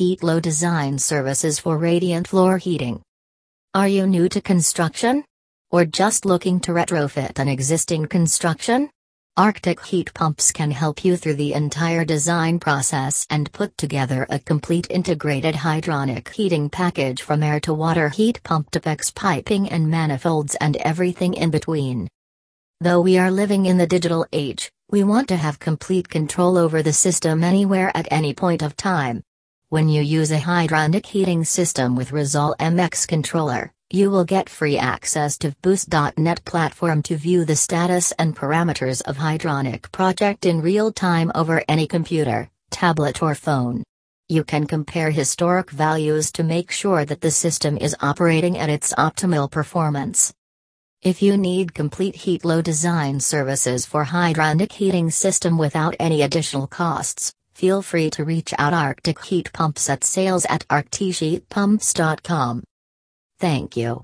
Heat Load design services for radiant floor heating. Are you new to construction? Or just looking to retrofit an existing construction? Arctic Heat Pumps can help you through the entire design process and put together a complete integrated hydronic heating package from air to water heat pump to PEX piping and manifolds and everything in between. Though we are living in the digital age, we want to have complete control over the system anywhere at any point of time. When you use a hydronic heating system with Resolve MX controller, you will get free access to Boost.net platform to view the status and parameters of hydronic project in real time over any computer, tablet or phone. You can compare historic values to make sure that the system is operating at its optimal performance. If you need complete heat load design services for hydronic heating system without any additional costs, feel free to reach out Arctic Heat Pumps at sales at arcticheatpumps.com. Thank you.